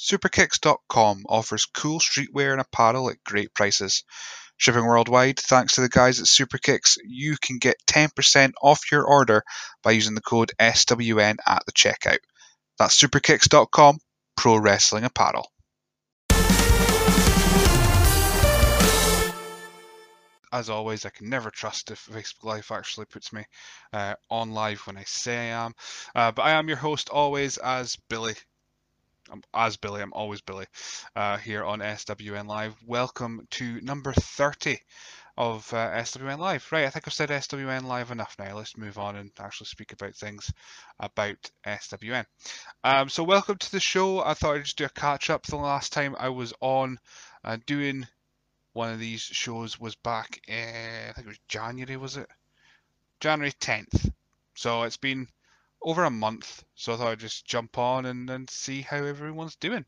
Superkicks.com offers cool streetwear and apparel at great prices. Shipping worldwide, thanks to the guys at Superkicks, you can get 10% off your order by using the code SWN at the checkout. That's superkicks.com, pro wrestling apparel. As always, I can never trust if Facebook Live actually puts me uh, on live when I say I am. Uh, but I am your host always as Billy. I'm as Billy, I'm always Billy uh, here on SWN Live. Welcome to number 30 of uh, SWN Live. Right, I think I've said SWN Live enough now. Let's move on and actually speak about things about SWN. Um, so, welcome to the show. I thought I'd just do a catch up. The last time I was on uh, doing one of these shows was back in, I think it was January, was it? January 10th. So, it's been over a month, so I thought I'd just jump on and, and see how everyone's doing.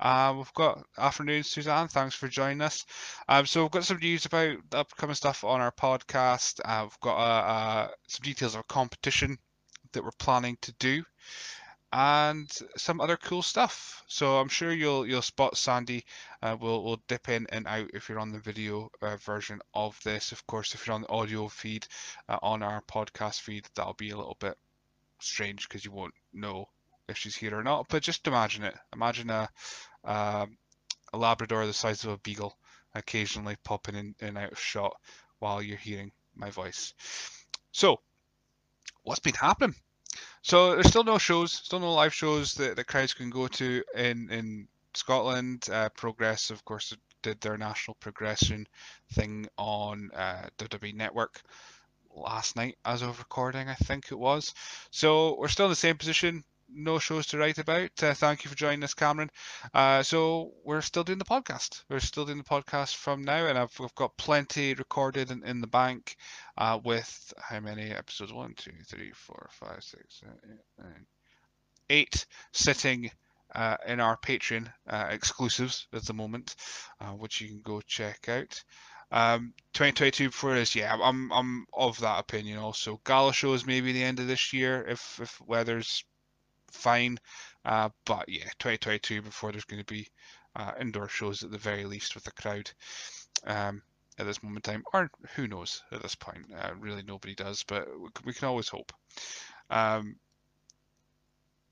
Uh, we've got afternoon, Suzanne. Thanks for joining us. Um, so we've got some news about the upcoming stuff on our podcast. Uh, we've got uh, uh, some details of a competition that we're planning to do, and some other cool stuff. So I'm sure you'll you'll spot Sandy. Uh, we'll we'll dip in and out if you're on the video uh, version of this. Of course, if you're on the audio feed on our podcast feed, that'll be a little bit strange because you won't know if she's here or not. But just imagine it. Imagine a a, a Labrador the size of a beagle occasionally popping in and out of shot while you're hearing my voice. So, what's been happening? So there's still no shows, still no live shows that the crowds can go to in in Scotland. Uh, Progress, of course, did their national progression thing on uh, WWE Network last night as of recording, I think it was. So we're still in the same position. No shows to write about. Uh, thank you for joining us, Cameron. Uh, so we're still doing the podcast. We're still doing the podcast from now, and I've, I've got plenty recorded in, in the bank uh, with how many episodes? One, two, three, four, five, six, seven, eight, nine, eight sitting uh, in our Patreon uh, exclusives at the moment, uh, which you can go check out. Um, 2022 for us, yeah, I'm I'm of that opinion also. Gala shows maybe the end of this year if if weather's fine, uh, but yeah, 2022 before there's going to be uh, indoor shows at the very least with a crowd. Um, at this moment in time, or who knows at this point? Uh, really, nobody does, but we can always hope. Um,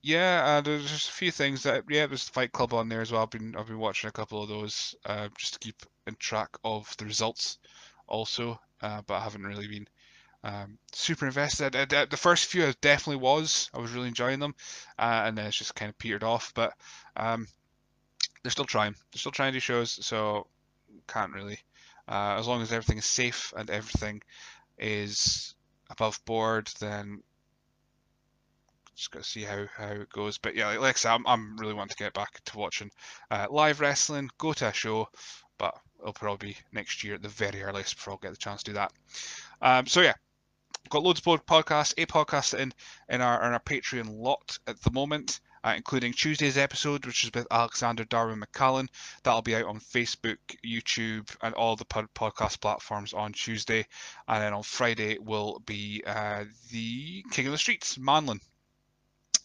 yeah, uh, there's just a few things that yeah, there's Fight Club on there as well. I've been I've been watching a couple of those uh, just to keep in track of the results, also, uh, but I haven't really been um, super invested. Uh, the first few I definitely was. I was really enjoying them, uh, and then it's just kind of petered off. But um, they're still trying. They're still trying to do shows, so can't really. Uh, as long as everything is safe and everything is above board, then just got to see how, how it goes. But yeah, like, like I said, I'm, I'm really wanting to get back to watching uh, live wrestling, go to a show, but it'll probably be next year at the very earliest before I'll get the chance to do that. Um, so yeah, got loads of podcasts, a podcast in in our in our Patreon lot at the moment. Uh, including Tuesday's episode, which is with Alexander Darwin McCallan. That'll be out on Facebook, YouTube, and all the pod- podcast platforms on Tuesday. And then on Friday will be uh, the King of the Streets, Manlin,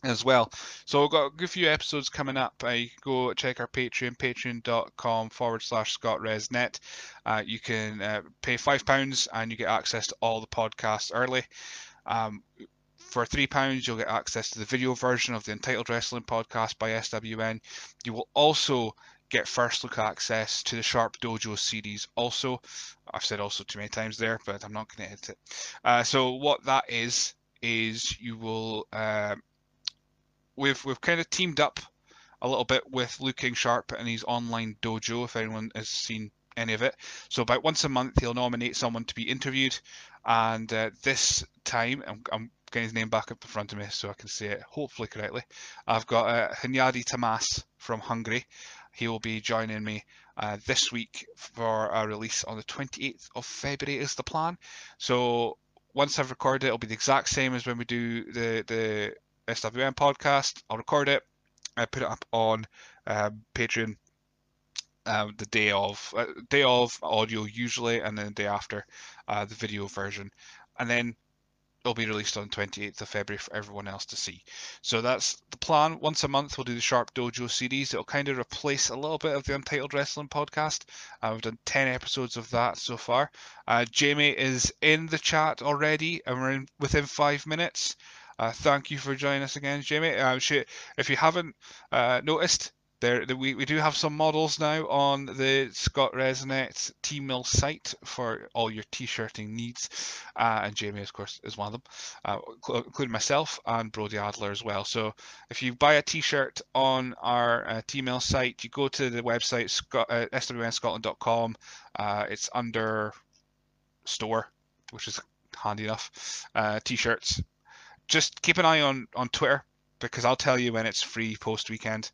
as well. So we've got a good few episodes coming up. Uh, go check our Patreon, patreon.com forward slash ScottResNet. Uh, you can uh, pay £5 and you get access to all the podcasts early. Um, for £3, you'll get access to the video version of the Untitled Wrestling podcast by SWN. You will also get first look access to the Sharp Dojo series also. I've said also too many times there, but I'm not going to hit it. Uh, so what that is, is you will uh, we've we've kind of teamed up a little bit with Luke King Sharp and his online dojo. If anyone has seen any of it, so about once a month he'll nominate someone to be interviewed, and uh, this time I'm, I'm, getting his name back up in front of me so I can say it hopefully correctly. I've got uh, Tamas from Hungary. He will be joining me uh, this week for a release on the 28th of February is the plan. So once I've recorded it, it'll be the exact same as when we do the the SWN podcast. I'll record it. I put it up on um, Patreon um, the day of uh, day of audio usually, and then the day after uh, the video version, and then it'll be released on 28th of February for everyone else to see. So that's the plan. Once a month, we'll do the Sharp Dojo series. It'll kind of replace a little bit of the Untitled Wrestling podcast. Uh, we've done 10 episodes of that so far. Uh, Jamie is in the chat already, and we're in within five minutes. Uh, thank you for joining us again, Jamie. Uh, if you haven't uh, noticed, there, we, we do have some models now on the Scott Resnet Teemill site for all your t-shirting needs, uh, and Jamie, of course, is one of them, uh, including myself and Brody Adler as well. So if you buy a t-shirt on our uh, Teemill site, you go to the website Scott, uh, swnscotland.com. Uh, it's under store, which is handy enough. Uh, t-shirts. Just keep an eye on on Twitter because I'll tell you when it's free post weekend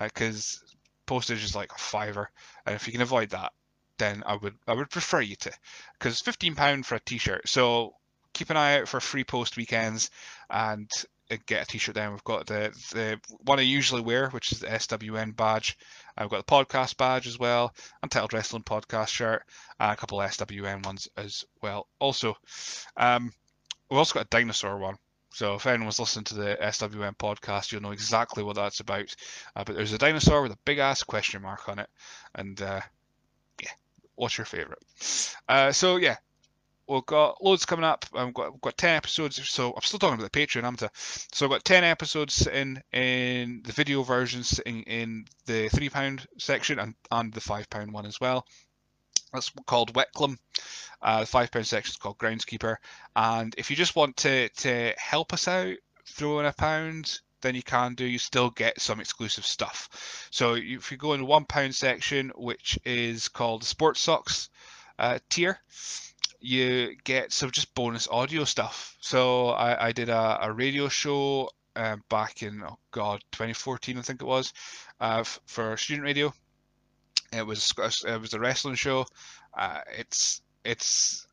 because uh, postage is like a fiver, and if you can avoid that, then I would I would prefer you to, because fifteen pound for a t-shirt. So keep an eye out for free post weekends and uh, get a t-shirt. Then we've got the the one I usually wear, which is the SWN badge. I've got the podcast badge as well, Untitled Wrestling podcast shirt, a couple SWN ones as well. Also, um, we've also got a dinosaur one, so if anyone's listening to the SWN podcast, you'll know exactly what that's about. Uh, but there's a dinosaur with a big ass question mark on it, and uh, yeah, what's your favourite? Uh, so yeah, we've got loads coming up. I've got, we've got ten episodes. So I'm still talking about the Patreon, am I? So I've got ten episodes in in the video versions in, in the three pound section and and the five pound one as well. That's called Wetclam. Uh, the five pound section is called Groundskeeper. And if you just want to to help us out, throw in a pound, then you can do. You still get some exclusive stuff. So if you go in the one pound section, which is called Sports Socks uh, tier, you get some just bonus audio stuff. So I, I did a, a radio show uh, back in oh god 2014 I think it was uh, for student radio it was it was a wrestling show. Uh, it's it's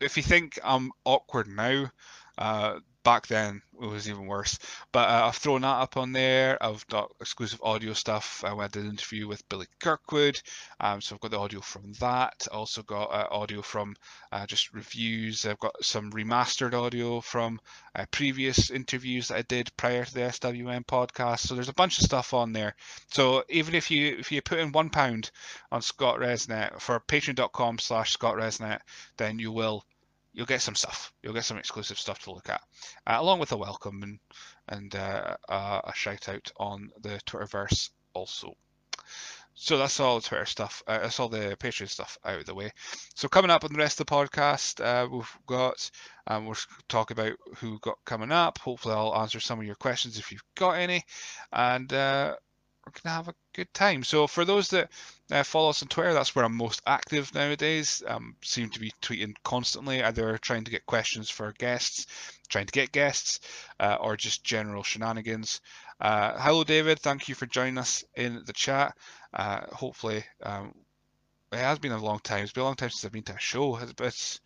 if you think I'm awkward now, uh, back then it was even worse. But uh, I've thrown that up on there. I've got exclusive audio stuff. I did an interview with Billy Kirkwood, um, so I've got the audio from that. Also got uh, audio from uh, just reviews. I've got some remastered audio from uh, previous interviews that I did prior to the SWN podcast. So there's a bunch of stuff on there. So even if you if you put in one pound on Scott Resnet for Patreon.com/slash Scott Resnet, then you will you'll get some stuff. You'll get some exclusive stuff to look at, uh, along with a welcome and and uh, a shout out on the Twitterverse also. So that's all the Twitter stuff. Uh, that's all the Patreon stuff out of the way. So coming up on the rest of the podcast, uh, we've got um, we'll talk about who got coming up. Hopefully, I'll answer some of your questions if you've got any, and uh, we're gonna have a good time. So for those that uh, follow us on Twitter, that's where I'm most active nowadays. Um, seem to be tweeting constantly, either trying to get questions for guests, trying to get guests, uh, or just general shenanigans. Uh, hello, David. Thank you for joining us in the chat. Uh, hopefully, um, it has been a long time. It's been a long time since I've been to a show. It's it's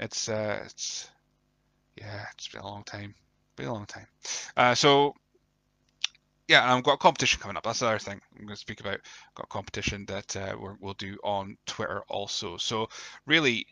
it's, uh, it's yeah, it's been a long time. Been a long time. Uh, so yeah, I've got a competition coming up. That's the other thing I'm going to speak about. Got a competition that uh, we will do on Twitter also. So really,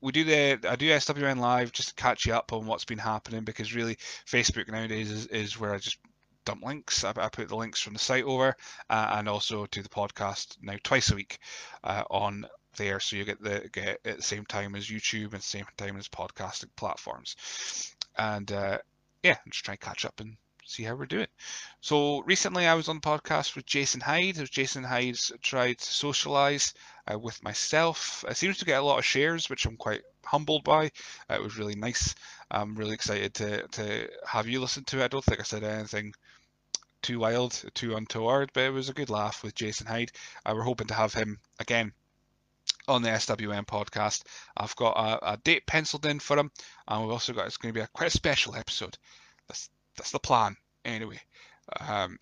we do the I do SWN live just to catch you up on what's been happening because really Facebook nowadays is, is where I just dump links. I, I put the links from the site over uh, and also to the podcast now twice a week uh, on there, so you get the get at the same time as YouTube and same time as podcasting platforms. And uh, yeah, just trying to catch up and see how we're doing. So recently I was on the podcast with Jason Hyde. Jason Hyde's tried to socialize uh, with myself. It seems to get a lot of shares, which I'm quite humbled by. Uh, it was really nice. I'm really excited to, to have you listen to it. I don't think I said anything too wild, too untoward, but it was a good laugh with Jason Hyde. Uh, we're hoping to have him again on the SWN podcast. I've got a, a, date penciled in for him, and we've also got it's going to be a quite a special episode. That's the plan anyway. Um,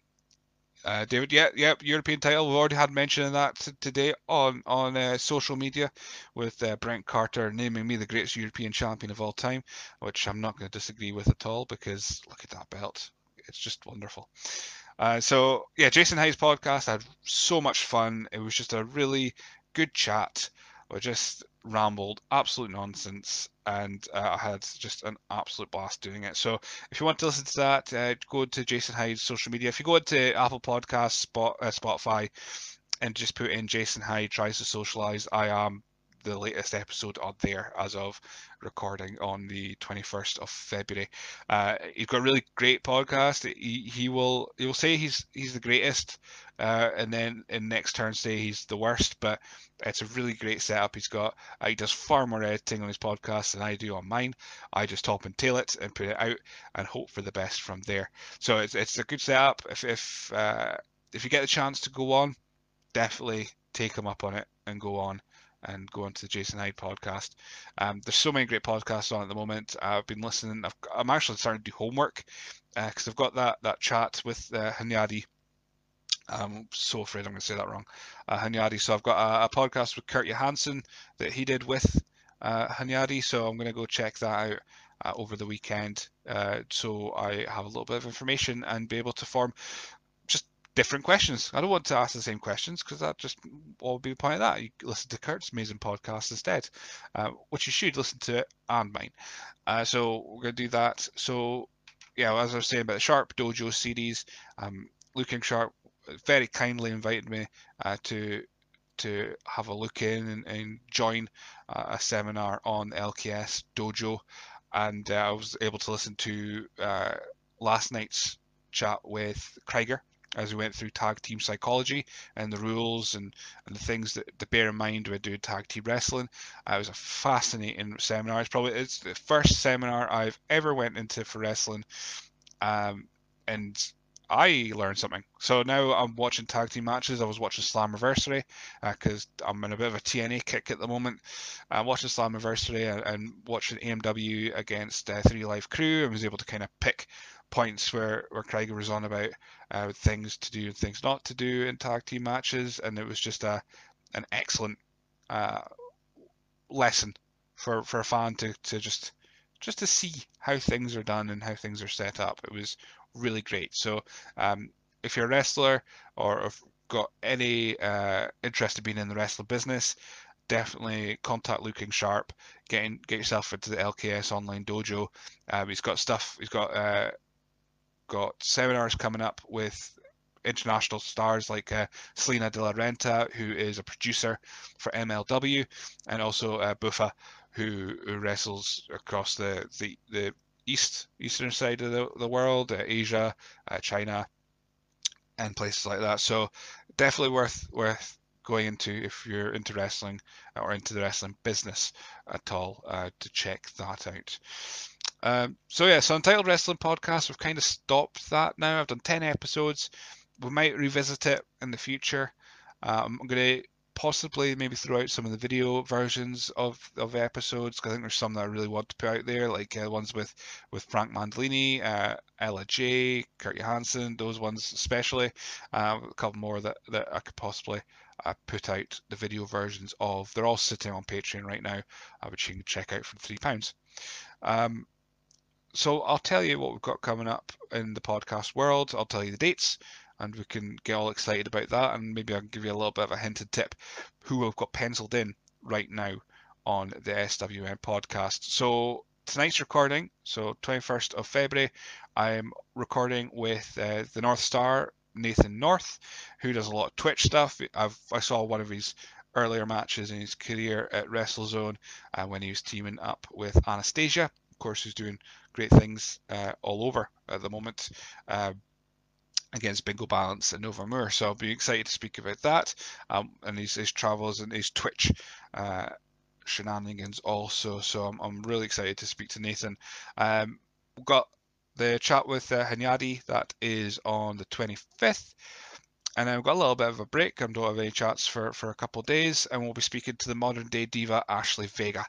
uh, David, yeah, yeah, European title. We've already had mention of that today on on uh, social media with uh, Brent Carter naming me the greatest European champion of all time, which I'm not going to disagree with at all because look at that belt, it's just wonderful. Uh, so yeah, Jason Hyde's podcast. I had so much fun. It was just a really good chat. We just rambled absolute nonsense, and uh, I had just an absolute blast doing it. So if you want to listen to that, uh, go to Jason Hyde's social media. If you go into Apple Podcasts, Spot, uh, Spotify, and just put in Jason Hyde tries to socialize, I am the latest episode on there as of recording on the 21st of February. Uh, he's got a really great podcast. He, he will he will say he's he's the greatest, uh, and then in next turn say he's the worst. But it's a really great setup he's got. Uh, he does far more editing on his podcast than I do on mine. I just top and tail it and put it out and hope for the best from there. So it's it's a good setup. If if uh, if you get the chance to go on, definitely take him up on it and go on and go onto the Jason Hyde podcast. Um, there's so many great podcasts on at the moment. I've been listening. i am actually starting to do homework because uh, I've got that that chat with uh, Hunyadi. I'm so afraid I'm going to say that wrong. Uh, Hunyadi. So I've got a, a, podcast with Kurt Johansson that he did with uh, Hunyadi. So I'm going to go check that out. Uh, over the weekend, uh, so I have a little bit of information and be able to form different questions. I don't want to ask the same questions because that just would be the point of that. You listen to Kurt's amazing podcast instead, uh, which you should listen to and mine. Uh, so we're going to do that. So yeah, as I was saying about the Sharp Dojo series, um, Luke King Sharp very kindly invited me uh, to to have a look in and, and join uh, a seminar on LKS Dojo, and uh, I was able to listen to uh, last night's chat with Krieger as we went through tag team psychology and the rules and, and the things that to bear in mind when doing tag team wrestling. Uh, it was a fascinating seminar. It's probably it's the first seminar I've ever went into for wrestling, um, and I learned something. So now I'm watching tag team matches. I was watching Slam Slammiversary because uh, I'm in a bit of a TNA kick at the moment. I'm watching Slammiversary and, and watching AMW against uh, Three Live Crew. I was able to kind of pick points where where Krieger was on about uh, things to do and things not to do in tag team matches, and it was just a an excellent uh, lesson for for a fan to to just just to see how things are done and how things are set up. It was really great. So um, if you're a wrestler or have got any uh, interest in being in the wrestling business, definitely contact Luke King Sharp. Get get yourself into the LKS online dojo. Um, he's got stuff. He's got uh, got seminars coming up with international stars like uh, Salina De La Renta, who is a producer for MLW, and also uh, Bufa, who, who, wrestles across the, the, the east eastern side of the, the world, uh, Asia, uh, China, and places like that. So definitely worth worth going into if you're into wrestling or into the wrestling business at all uh, to check that out. Um, so yeah, so Untitled Wrestling Podcast, we've kind of stopped that now. I've done 10 episodes. We might revisit it in the future. Um, I'm going to possibly maybe throw out some of the video versions of, of episodes because I think there's some that I really want to put out there, like uh, ones with, with Frank Mandolini, uh, Ella J, Kurt Johansson, those ones especially. Uh, a couple more that, that I could possibly uh, put out the video versions of. They're all sitting on Patreon right now, uh, which you can check out for £3. Um, so I'll tell you what we've got coming up in the podcast world. I'll tell you the dates, and we can get all excited about that. And maybe I can give you a little bit of a hinted tip who we've got penciled in right now on the SWN podcast. So tonight's recording, so 21st of February, I'm recording with uh, the North Star Nathan North, who does a lot of Twitch stuff. I've I saw one of his earlier matches in his career at WrestleZone uh, when he was teaming up with Anastasia. Course, who's doing great things uh, all over at the moment uh, against Bingo Balance and Nova Moore. So I'll be excited to speak about that um, and his, his travels and his Twitch uh, shenanigans also. So I'm, I'm really excited to speak to Nathan. Um, we've got the chat with uh, Hunyadi that is on the 25th and then we've got a little bit of a break. I don't have any chats for, for a couple of days, and we'll be speaking to the modern day diva Ashley Vega,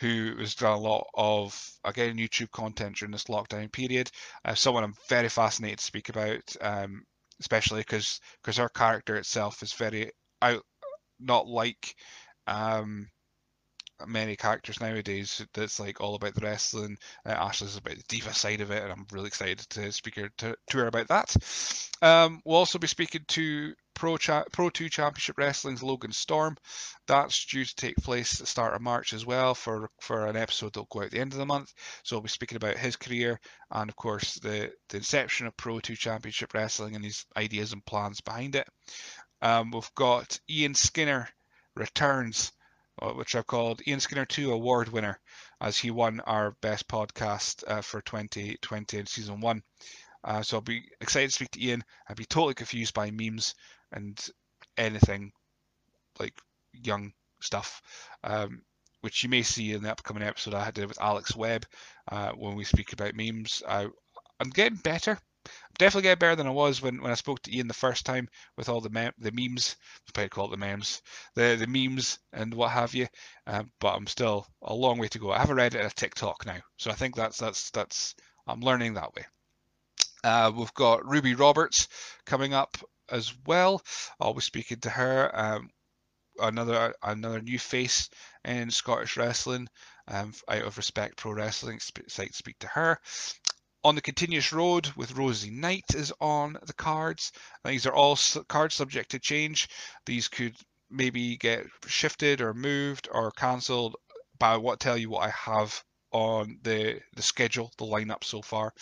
who has done a lot of again YouTube content during this lockdown period. Uh, someone I'm very fascinated to speak about, um, especially because because her character itself is very out, not like um, many characters nowadays that's like all about the wrestling. Uh, Ashley's about the diva side of it, and I'm really excited to speak her, to, to her about that. Um, we'll also be speaking to Pro, Cha- Pro 2 Championship Wrestling's Logan Storm. That's due to take place at the start of March as well for, for an episode that'll go out at the end of the month. So we'll be speaking about his career and, of course, the, the inception of Pro 2 Championship Wrestling and his ideas and plans behind it. Um, we've got Ian Skinner returns, which I've called Ian Skinner 2 Award winner, as he won our best podcast uh, for 2020 in season one. Uh, so I'll be excited to speak to Ian. I'd be totally confused by memes and anything like young stuff, um, which you may see in the upcoming episode I did with Alex Webb uh, when we speak about memes. I, I'm getting better. Definitely getting better than I was when, when I spoke to Ian the first time with all the mem- the memes. Probably call it the memes, the the memes and what have you. Uh, but I'm still a long way to go. I have a Reddit a TikTok now, so I think that's that's that's I'm learning that way. Uh, we've got Ruby Roberts coming up as well. I'll be speaking to her. Um, another another new face in Scottish wrestling. Um, out of Respect Pro Wrestling, to speak to her. On the Continuous Road with Rosie Knight is on the cards. These are all cards subject to change. These could maybe get shifted or moved or cancelled. I want tell you what I have on the the schedule, the lineup so far.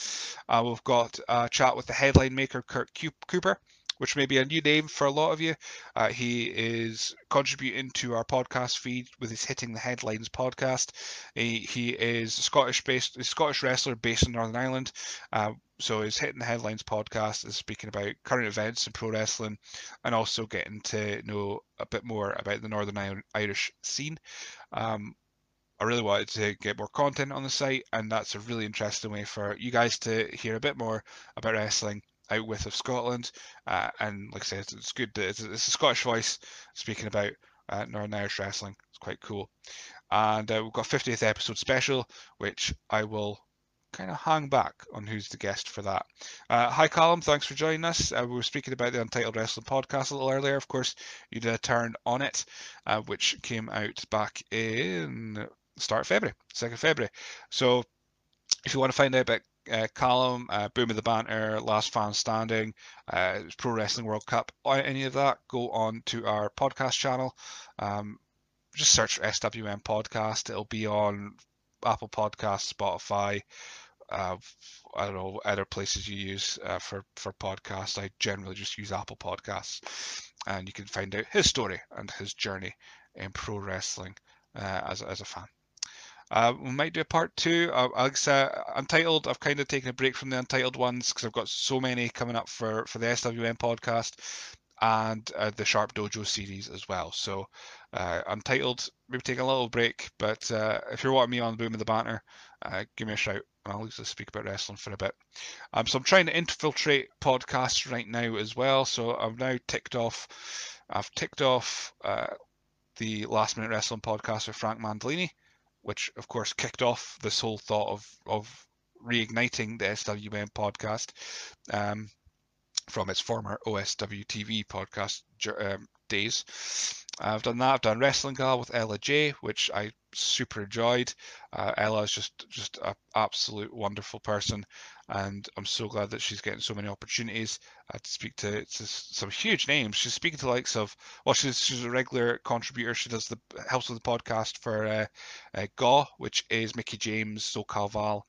Uh, we've got a chat with the headline maker Kurt Cooper, which may be a new name for a lot of you. Uh, he is contributing to our podcast feed with his Hitting the Headlines podcast. He, he is a Scottish based a Scottish wrestler based in Northern Ireland. Uh, so his Hitting the Headlines podcast is speaking about current events in pro wrestling and also getting to know a bit more about the Northern Irish scene. Um, I really wanted to get more content on the site, and that's a really interesting way for you guys to hear a bit more about wrestling out with of Scotland. Uh, and like I said, it's good. It's, it's, a Scottish voice speaking about uh, Northern Irish wrestling. It's quite cool. And uh, we've got 50th episode special, which I will kind of hang back on who's the guest for that. Uh, hi, Callum. Thanks for joining us. Uh, we were speaking about the Untitled Wrestling podcast a little earlier. Of course, you did a turn on it, uh, which came out back in start February, 2nd February. So if you want to find out about uh, Callum, uh, Boom of the Banter, Last Fan Standing, uh, Pro Wrestling World Cup, any of that, go on to our podcast channel. Um, just search for SWN Podcast. It'll be on Apple Podcasts, Spotify. Uh, I don't know other places you use uh, for for podcasts. I generally just use Apple Podcasts, and you can find out his story and his journey in pro wrestling uh, as as a fan. Uh, we might do a part two. Uh, said, Untitled, I've kind of taken a break from the Untitled ones because I've got so many coming up for, for the SWN podcast and uh, the Sharp Dojo series as well. So, uh, Untitled, maybe take a little break, but uh, if you're wanting me on the Boom of the Banter, uh, give me a shout. I'll usually speak about wrestling for a bit. Um, so I'm trying to infiltrate podcasts right now as well. So I've now ticked off, I've ticked off uh, the Last Minute Wrestling podcast with Frank Mandolini which of course kicked off this whole thought of of reigniting the SWN podcast um, from its former OSW TV podcast um, days. I've done that. I've done Wrestling Gal with Ella J, which I super enjoyed. Uh, Ella is just just an absolute wonderful person, and I'm so glad that she's getting so many opportunities to speak to, to, some huge names. She's speaking to likes of well, she's she's a regular contributor. She does the helps with the podcast for uh, uh, Gaw, which is Mickie James, SoCal Calval,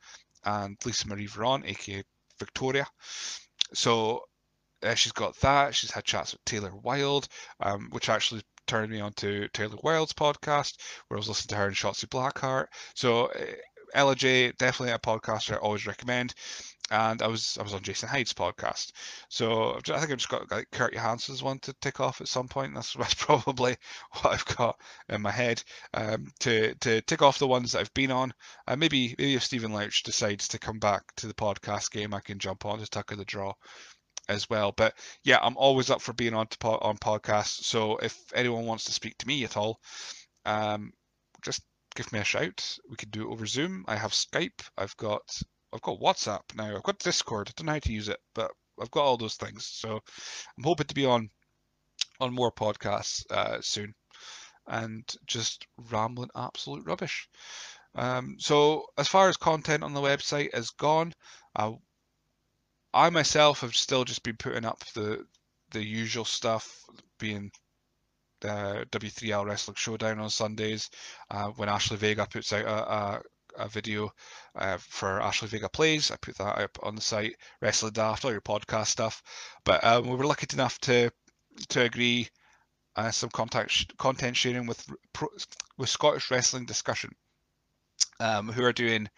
and Lisa Marie Varon, aka Victoria. So uh, she's got that. She's had chats with Taylor Wilde, um, which actually turned me on to Taylor Wilde's podcast, where I was listening to her and Shotzi Blackheart. So uh, Ella J, definitely a podcaster I always recommend. And I was I was on Jason Hyde's podcast, so I think I've just got like Kurt Johansson's one to tick off at some point. That's, that's probably what I've got in my head um, to to tick off the ones that I've been on. Uh, maybe maybe if Stephen Louch decides to come back to the podcast game, I can jump on to Tuck of the Draw as well. But yeah, I'm always up for being on to po- on podcasts. So if anyone wants to speak to me at all, um, just give me a shout. We can do it over Zoom. I have Skype. I've got I've got WhatsApp now. I've got Discord. I don't know how to use it, but I've got all those things. So I'm hoping to be on on more podcasts uh, soon, and just rambling absolute rubbish. Um, so as far as content on the website is gone, uh, I myself have still just been putting up the the usual stuff, being the W3L Wrestling Showdown on Sundays, uh, when Ashley Vega puts out a, a, a video uh, for Ashley Vega Plays. I put that up on the site, Wrestling Daft, all your podcast stuff. But um, we were lucky enough to to agree uh, some contact, content sharing with with Scottish Wrestling Discussion, um, who are doing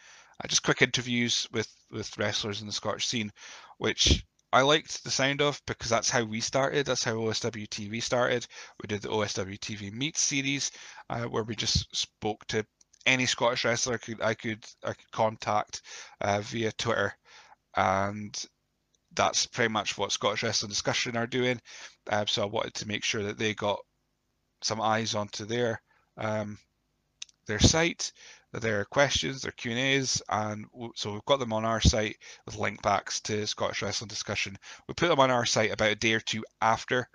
uh, just quick interviews with with wrestlers in the Scottish scene, which I liked the sound of because that's how we started. That's how OSW TV started. We did the OSW TV Meet series, uh, where we just spoke to any Scottish wrestler I could I could I could contact uh, via Twitter, and that's pretty much what Scottish Wrestling Discussion are doing. Uh, so I wanted to make sure that they got some eyes onto their um, their site, their questions, their Q and A's, and so we've got them on our site with link backs to Scottish Wrestling Discussion. We put them on our site about a day or two after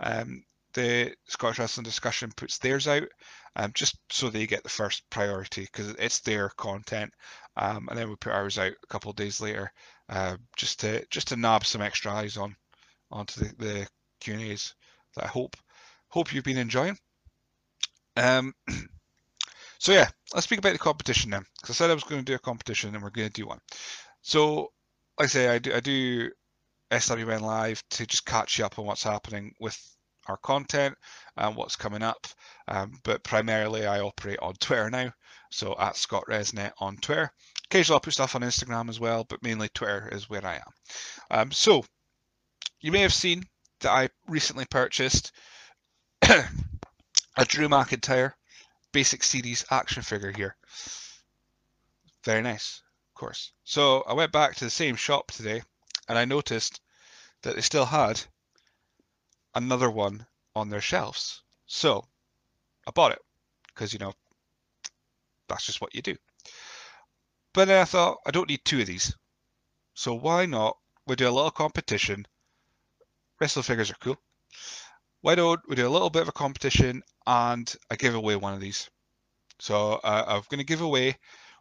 um, the Scottish Wrestling Discussion puts theirs out, um, just so they get the first priority because it's their content. Um, and then we put ours out a couple of days later, uh, just to just to nab some extra eyes on onto the, the Q and A's that I hope hope you've been enjoying. Um, so yeah, let's speak about the competition then, because I said I was going to do a competition, and we're going to do one. So, like I say, I do I do SWN Live to just catch you up on what's happening with our content and what's coming up. Um, but primarily, I operate on Twitter now, so at Scott Resnet on Twitter. Occasionally, I'll put stuff on Instagram as well, but mainly Twitter is where I am. Um, so, you may have seen that I recently purchased a Drew McIntyre Basic Series action figure here. Very nice, of course. So I went back to the same shop today and I noticed that they still had another one on their shelves. So I bought it because, you know, that's just what you do. But then I thought, I don't need two of these. So why not? We do a little competition. Wrestling figures are cool. Why don't we do a little bit of a competition and I give away one of these? So uh, I'm going to give away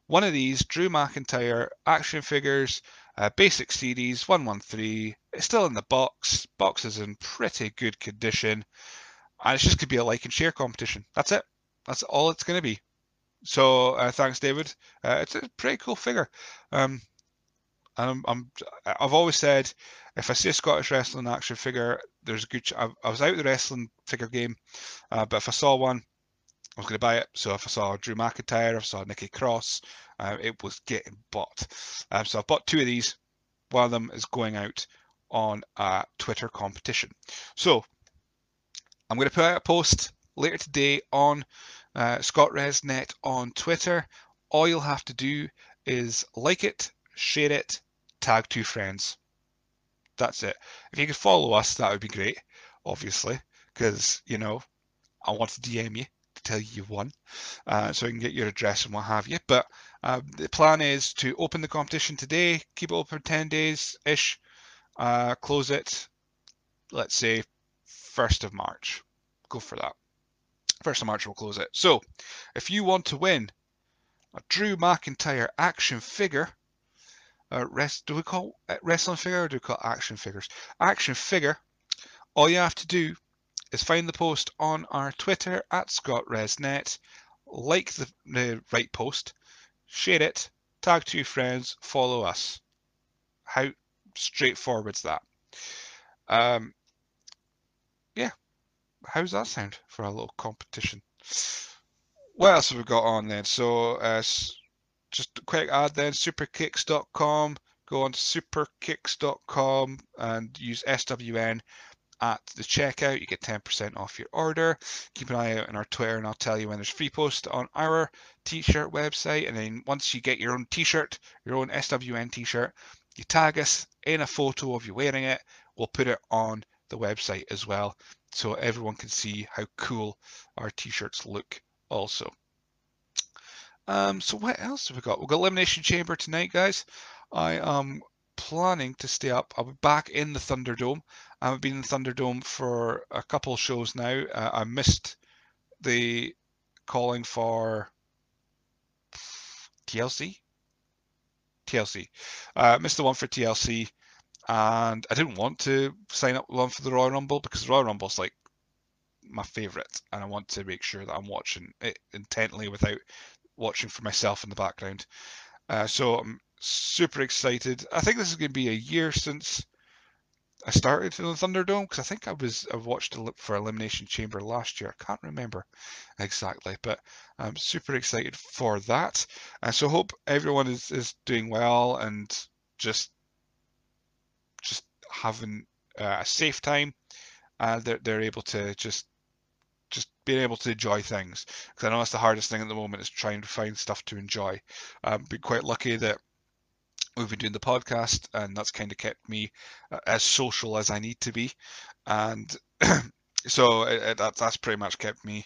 one of these Drew McIntyre action figures uh, basic series 113. It's still in the box. Box is in pretty good condition. And it's just going to be a like and share competition. That's it. That's all it's going to be. So uh, thanks, David. Uh, it's a pretty cool figure. Um, I'm, I'm, I've always said if I see a Scottish wrestling action figure, there's a good. I, I was out the wrestling figure game, uh, but if I saw one, I was going to buy it. So if I saw Drew McIntyre, if I saw Nikki Cross, uh, it was getting bought. Um, so I've bought two of these. One of them is going out on a Twitter competition. So I'm going to put out a post later today on uh, Scott Resnet on Twitter. All you'll have to do is like it, share it, tag two friends. That's it. If you could follow us, that would be great, obviously, because, you know, I want to DM you tell you you've won, uh, so I can get your address and what have you. But uh, the plan is to open the competition today, keep it open 10 days ish, uh, close it, let's say 1st of March. Go for that. 1st of March we'll close it. So if you want to win a Drew McIntyre action figure, uh, rest, do we call it wrestling figure or do we call action figures? Action figure, all you have to do is find the post on our Twitter at ScottResNet, like the, the right post, share it, tag two friends, follow us. How straightforward is that? Um, yeah, how's that sound for a little competition? What else have we got on then? So, uh, just a quick ad then, superkicks.com. Go on to superkicks.com and use SWN at the checkout. You get 10% off your order. Keep an eye out on our Twitter and I'll tell you when there's free posts on our t-shirt website. And then once you get your own t-shirt, your own SWN t-shirt, you tag us in a photo of you wearing it. We'll put it on the website as well so everyone can see how cool our t-shirts look also. Um, so what else have we got? We've got Elimination Chamber tonight, guys. I am planning to stay up. I'll be back in the Thunderdome. I've been in the Thunderdome for a couple shows now. Uh, I missed the calling for TLC. TLC. Uh, missed the one for TLC, and I didn't want to sign up one for the Royal Rumble because the Royal Rumble's like my favourite, and I want to make sure that I'm watching it intently without watching for myself in the background. Uh, so I'm super excited. I think this is going to be a year since I started in the Thunderdome because I think I was I watched for Elimination Chamber last year. I can't remember exactly, but I'm super excited for that. And so hope everyone is, is doing well and just just having uh, a safe time. Uh, they're they're able to just just being able to enjoy things because I know that's the hardest thing at the moment is trying to find stuff to enjoy. I've quite lucky that we've been doing the podcast and that's kind of kept me uh, as social as I need to be, and so it, it, that, that's pretty much kept me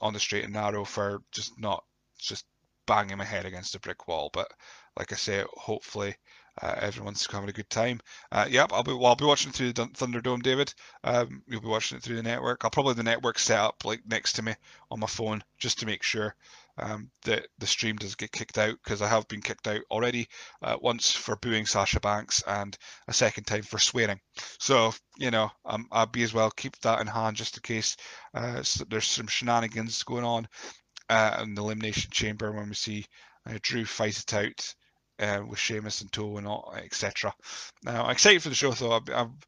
on the straight and narrow for just not just banging my head against a brick wall. But like I say, hopefully uh, everyone's having a good time. Uh, yep, I'll be well, I'll be watching through the Thunderdome, David. Um, you'll be watching it through the network. I'll probably the network set up like next to me on my phone just to make sure um, that the stream does get kicked out because I have been kicked out already uh, once for booing Sasha Banks and a second time for swearing. So you know, um, I'll be as well keep that in hand just in case uh, so there's some shenanigans going on uh, in the elimination chamber when we see uh, Drew fight it out uh, with Sheamus and Toe and all, etc. Now, I'm excited for the show though. I'm, I'm,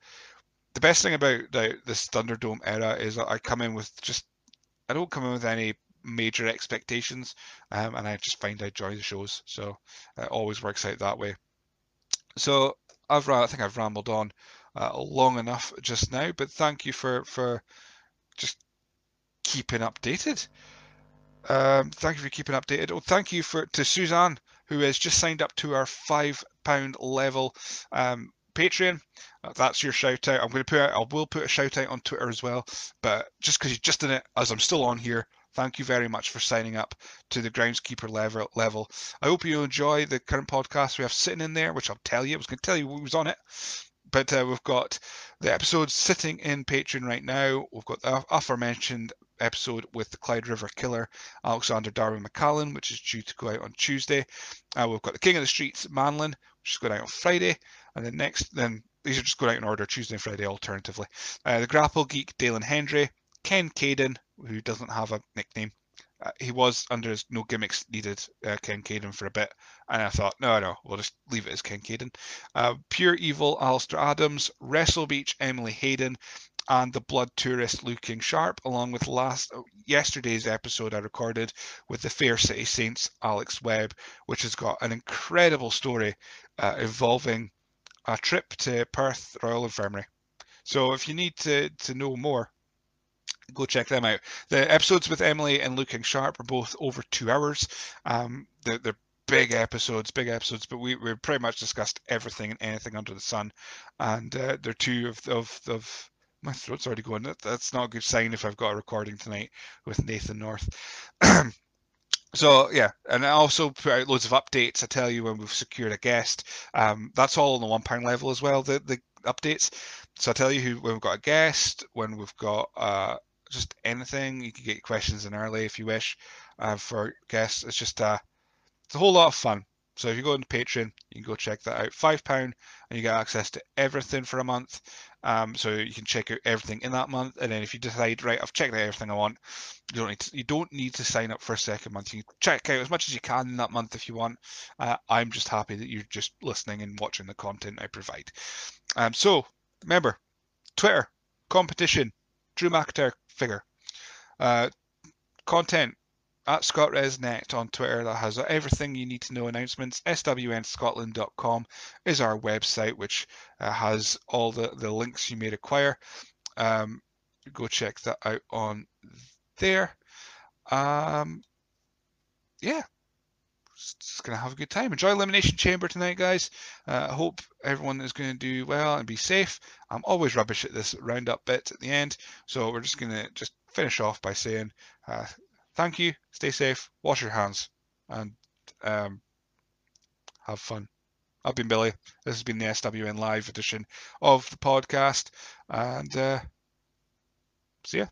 the best thing about the, this Thunderdome era is I come in with just I don't come in with any major expectations, um, and I just find I enjoy the shows. So it always works out that way. So I've I think I've rambled on uh, long enough just now, but thank you for for just keeping updated. Um, thank you for keeping updated. Oh, thank you for to Suzanne who has just signed up to our five pound level um, Patreon. Uh, that's your shout out. I'm going to put out, I will put a shout out on Twitter as well, but just because you just in it, as I'm still on here, thank you very much for signing up to the groundskeeper level. Level. I hope you enjoy the current podcast we have sitting in there, which I'll tell you. I was going to tell you who was on it, but uh, we've got the episodes sitting in Patreon right now. We've got the aforementioned episode with the Clyde River Killer, Alexander Darwin McCallum, which is due to go out on Tuesday. Uh, we've got the King of the Streets, Manlin, which is going out on Friday, and then next, then these are just going out in order Tuesday and Friday alternatively. Uh, the Grapple Geek, Dalen Hendry, Ken Caden, who doesn't have a nickname. Uh, he was under his no gimmicks needed uh, Ken Caden for a bit, and I thought, no, no, we'll just leave it as Ken Caden. Uh, Pure Evil, Alistair Adams, Wrestle Beach, Emily Hayden, and the blood tourist Luke King Sharp, along with last oh, yesterday's episode I recorded with the Fair City Saints Alex Webb, which has got an incredible story uh, involving a trip to Perth Royal Infirmary. So if you need to to know more, go check them out. The episodes with Emily and Luke King Sharp are both over two hours. Um, they're, they're big episodes, big episodes, but we we pretty much discussed everything and anything under the sun, and uh, they're two of of of my throat's already going. That's not a good sign if I've got a recording tonight with Nathan North. so yeah, and I also put out loads of updates. I tell you when we've secured a guest. Um, that's all on the one pound level as well. The the updates. So I tell you who when we've got a guest, when we've got uh, just anything. You can get questions in early if you wish uh, for guests. It's just uh, it's a whole lot of fun. So if you go into Patreon, you can go check that out. Five pound, and you get access to everything for a month. Um, so you can check out everything in that month, and then if you decide, right, I've checked out everything I want, you don't need to, you don't need to sign up for a second month. You can check out as much as you can in that month if you want. Uh, I'm just happy that you're just listening and watching the content I provide. Um, so remember, Twitter competition, Drew McIntyre figure. Uh, content at ScottResNet on Twitter that has everything you need to know announcements. SWNScotland.com is our website, which uh, has all the, the links you may require. Um, go check that out on there. Um, yeah, just to have a good time. Enjoy Elimination Chamber tonight, guys. Uh, I hope everyone is going to do well and be safe. I'm always rubbish at this roundup bit at the end, so we're just to just finish off by saying uh, thank you, stay safe, wash your hands, and um, have fun. I've been Billy. This has been the SWN Live edition of the podcast, and uh, see ya.